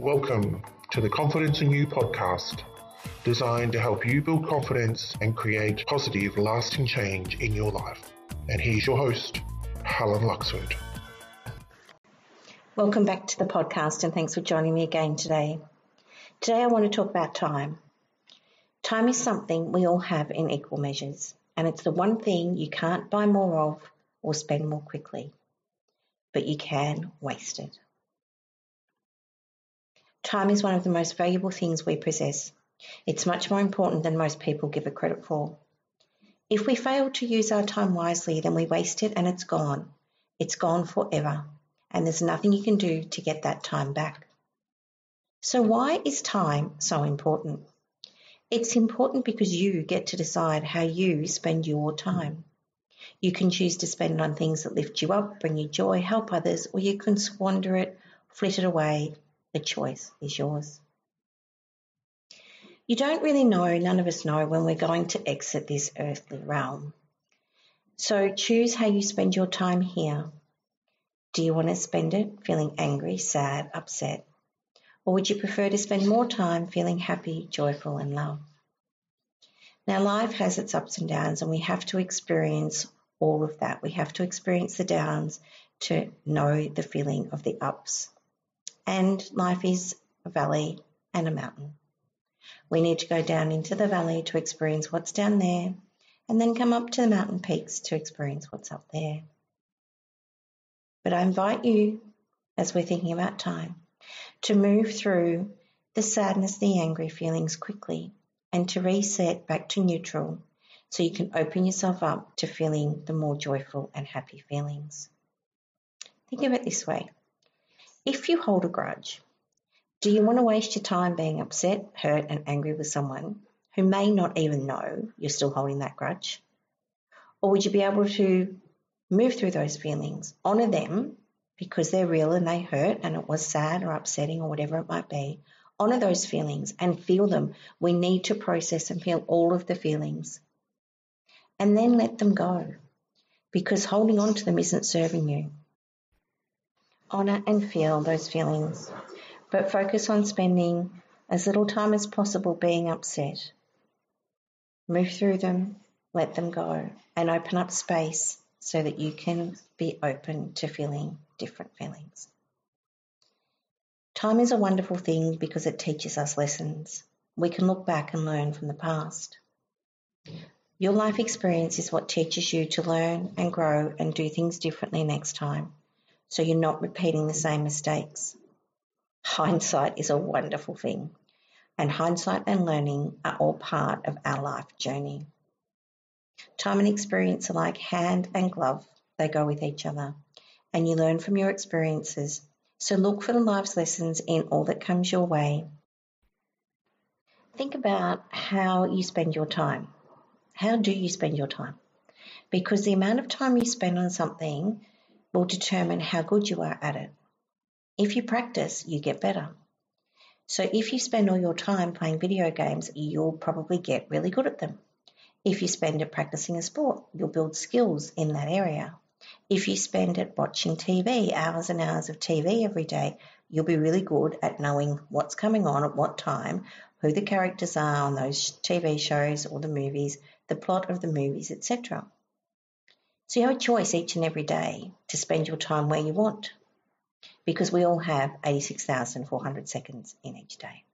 Welcome to the Confidence in You podcast, designed to help you build confidence and create positive, lasting change in your life. And here's your host, Helen Luxford. Welcome back to the podcast, and thanks for joining me again today. Today, I want to talk about time. Time is something we all have in equal measures, and it's the one thing you can't buy more of or spend more quickly, but you can waste it. Time is one of the most valuable things we possess. It's much more important than most people give it credit for. If we fail to use our time wisely, then we waste it and it's gone. It's gone forever, and there's nothing you can do to get that time back. So, why is time so important? It's important because you get to decide how you spend your time. You can choose to spend it on things that lift you up, bring you joy, help others, or you can squander it, flit it away, the choice is yours. You don't really know, none of us know, when we're going to exit this earthly realm. So choose how you spend your time here. Do you want to spend it feeling angry, sad, upset? Or would you prefer to spend more time feeling happy, joyful, and loved? Now, life has its ups and downs, and we have to experience all of that. We have to experience the downs to know the feeling of the ups and life is a valley and a mountain. We need to go down into the valley to experience what's down there and then come up to the mountain peaks to experience what's up there. But I invite you, as we're thinking about time, to move through the sadness, the angry feelings quickly and to reset back to neutral so you can open yourself up to feeling the more joyful and happy feelings. Think of it this way if you hold a grudge, do you want to waste your time being upset, hurt, and angry with someone who may not even know you're still holding that grudge? Or would you be able to move through those feelings, honour them because they're real and they hurt and it was sad or upsetting or whatever it might be? Honour those feelings and feel them. We need to process and feel all of the feelings. And then let them go because holding on to them isn't serving you honor and feel those feelings, but focus on spending as little time as possible being upset. Move through them, let them go, and open up space so that you can be open to feeling different feelings. Time is a wonderful thing because it teaches us lessons. We can look back and learn from the past. Your life experience is what teaches you to learn and grow and do things differently next time so you're not repeating the same mistakes. Hindsight is a wonderful thing, and hindsight and learning are all part of our life journey. Time and experience are like hand and glove, they go with each other, and you learn from your experiences. So look for the life's lessons in all that comes your way. Think about how you spend your time. How do you spend your time? Because the amount of time you spend on something will determine how good you are at it. If you practice, you get better. So if you spend all your time playing video games, you'll probably get really good at them. If you spend it practicing a sport, you'll build skills in that area. If you spend it watching TV, hours and hours of TV every day, you'll be really good at knowing what's coming on at what time, who the characters are on those TV shows or the movies, the plot of the movies, etc. So you have a choice each and every day to spend your time where you want because we all have 86,400 seconds in each day.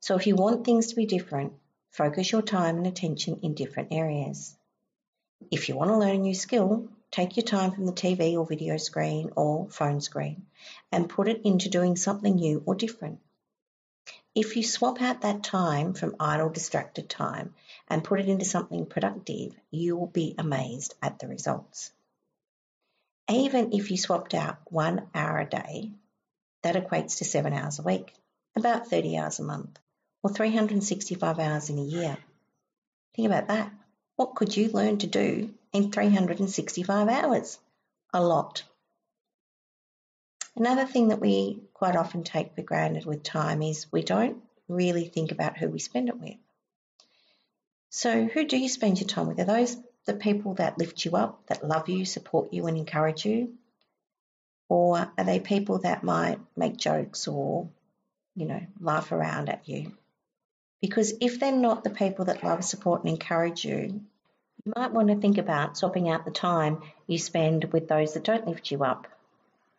So if you want things to be different, focus your time and attention in different areas. If you want to learn a new skill, take your time from the TV or video screen or phone screen and put it into doing something new or different. If you swap out that time from idle, distracted time and put it into something productive, you will be amazed at the results. Even if you swapped out one hour a day, that equates to seven hours a week, about 30 hours a month, or 365 hours in a year. Think about that. What could you learn to do in 365 hours? A lot. Another thing that we quite often take for granted with time is we don't really think about who we spend it with. So, who do you spend your time with? Are those the people that lift you up, that love you, support you, and encourage you? Or are they people that might make jokes or, you know, laugh around at you? Because if they're not the people that love, support, and encourage you, you might want to think about swapping out the time you spend with those that don't lift you up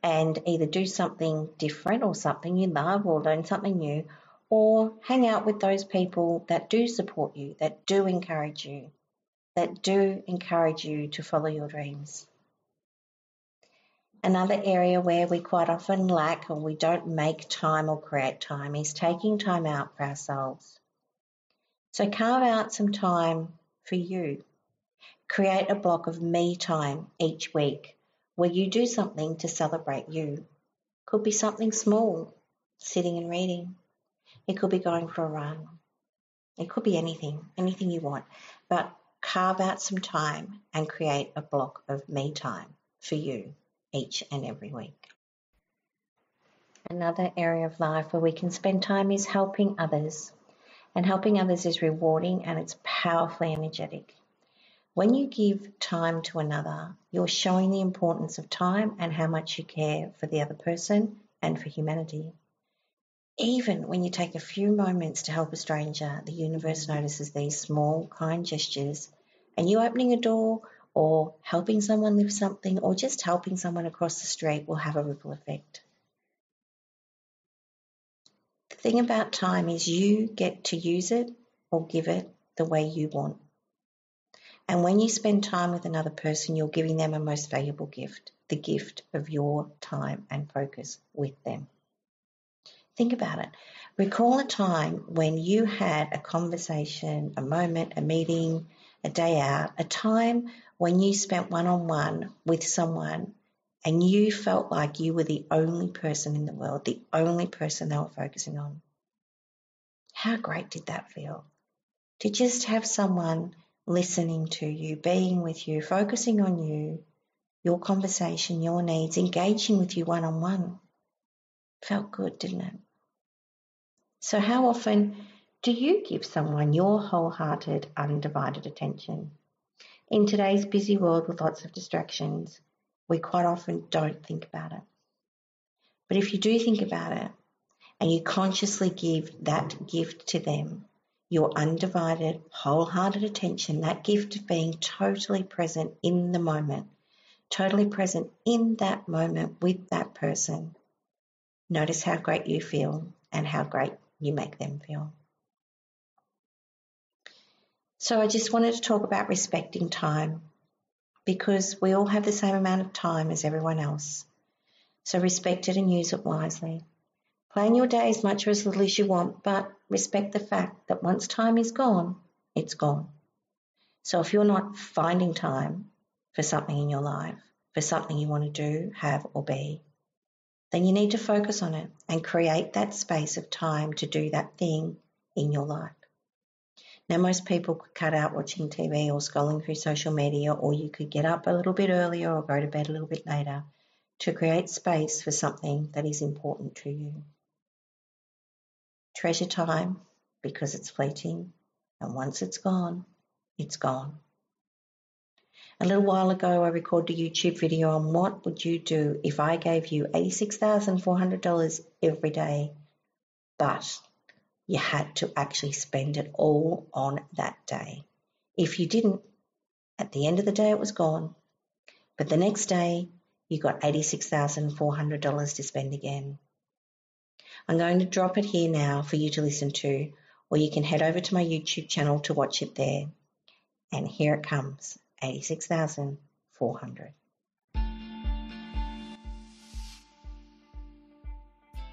and either do something different or something you love or learn something new or hang out with those people that do support you, that do encourage you, that do encourage you to follow your dreams. Another area where we quite often lack or we don't make time or create time is taking time out for ourselves. So carve out some time for you. Create a block of me time each week where you do something to celebrate you. Could be something small, sitting and reading. It could be going for a run. It could be anything, anything you want. But carve out some time and create a block of me time for you each and every week. Another area of life where we can spend time is helping others. And helping others is rewarding and it's powerfully energetic. When you give time to another, you're showing the importance of time and how much you care for the other person and for humanity. Even when you take a few moments to help a stranger, the universe notices these small, kind gestures, and you opening a door or helping someone lift something or just helping someone across the street will have a ripple effect. The thing about time is you get to use it or give it the way you want. And when you spend time with another person, you're giving them a most valuable gift the gift of your time and focus with them. Think about it. Recall a time when you had a conversation, a moment, a meeting, a day out, a time when you spent one on one with someone and you felt like you were the only person in the world, the only person they were focusing on. How great did that feel? To just have someone listening to you, being with you, focusing on you, your conversation, your needs, engaging with you one on one. Felt good, didn't it? So, how often do you give someone your wholehearted, undivided attention? In today's busy world with lots of distractions, we quite often don't think about it. But if you do think about it and you consciously give that gift to them, your undivided, wholehearted attention, that gift of being totally present in the moment, totally present in that moment with that person. Notice how great you feel and how great you make them feel. So I just wanted to talk about respecting time because we all have the same amount of time as everyone else. So respect it and use it wisely. Plan your day as much or as little as you want, but respect the fact that once time is gone, it's gone. So if you're not finding time for something in your life, for something you want to do, have, or be, then you need to focus on it and create that space of time to do that thing in your life. Now, most people could cut out watching TV or scrolling through social media, or you could get up a little bit earlier or go to bed a little bit later to create space for something that is important to you. Treasure time because it's fleeting, and once it's gone, it's gone. A little while ago, I recorded a YouTube video on what would you do if I gave you $86,400 every day, but you had to actually spend it all on that day. If you didn't, at the end of the day, it was gone. But the next day, you got $86,400 to spend again. I'm going to drop it here now for you to listen to, or you can head over to my YouTube channel to watch it there. And here it comes 86,400.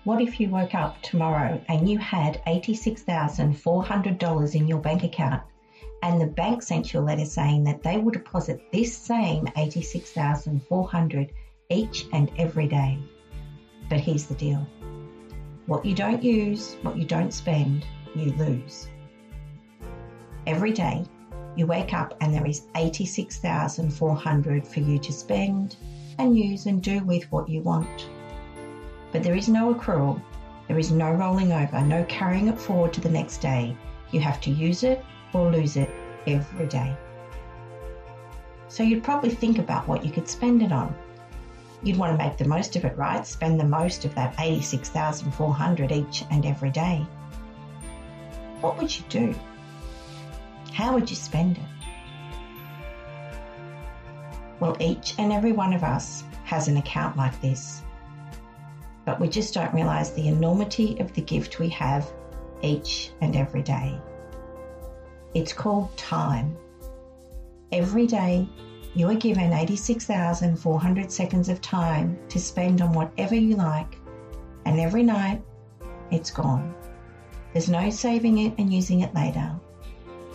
What if you woke up tomorrow and you had $86,400 in your bank account and the bank sent you a letter saying that they will deposit this same 86,400 each and every day? But here's the deal. What you don't use, what you don't spend, you lose. Every day, you wake up and there is 86,400 for you to spend and use and do with what you want. But there is no accrual, there is no rolling over, no carrying it forward to the next day. You have to use it or lose it every day. So you'd probably think about what you could spend it on. You'd want to make the most of it, right? Spend the most of that 86,400 each and every day. What would you do? How would you spend it? Well, each and every one of us has an account like this, but we just don't realize the enormity of the gift we have each and every day. It's called time. Every day, you are given 86,400 seconds of time to spend on whatever you like, and every night, it's gone. There's no saving it and using it later.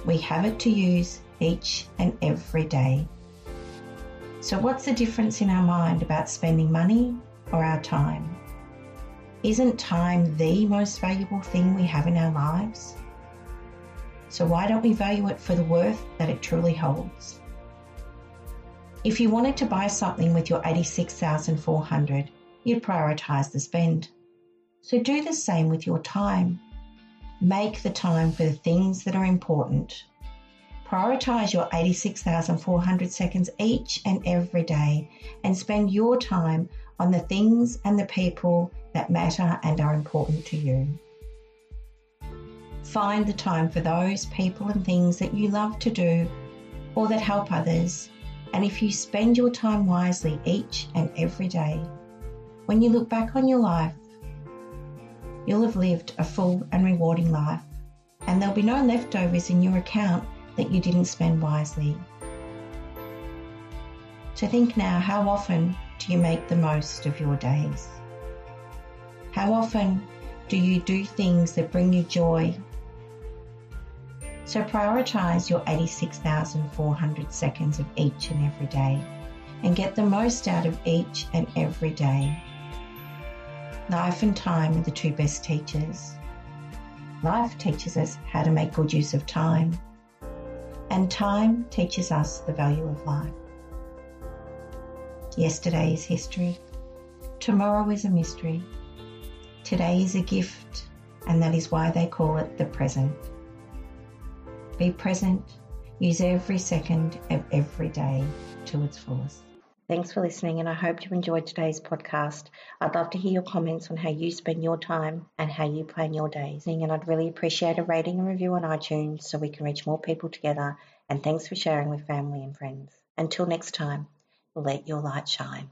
We have it to use each and every day. So, what's the difference in our mind about spending money or our time? Isn't time the most valuable thing we have in our lives? So, why don't we value it for the worth that it truly holds? If you wanted to buy something with your 86,400, you'd prioritize the spend. So do the same with your time. Make the time for the things that are important Prioritize your 86,400 seconds each and every day and spend your time on the things and the people that matter and are important to you. Find the time for those people and things that you love to do or that help others. And if you spend your time wisely each and every day, when you look back on your life, you'll have lived a full and rewarding life, and there'll be no leftovers in your account that you didn't spend wisely. So think now how often do you make the most of your days? How often do you do things that bring you joy? So prioritize your 86,400 seconds of each and every day and get the most out of each and every day. Life and time are the two best teachers. Life teaches us how to make good use of time and time teaches us the value of life. Yesterday is history. Tomorrow is a mystery. Today is a gift, and that is why they call it the present. Be present. Use every second of every day to its fullest. Thanks for listening, and I hope you enjoyed today's podcast. I'd love to hear your comments on how you spend your time and how you plan your days. And I'd really appreciate a rating and review on iTunes so we can reach more people together. And thanks for sharing with family and friends. Until next time, let your light shine.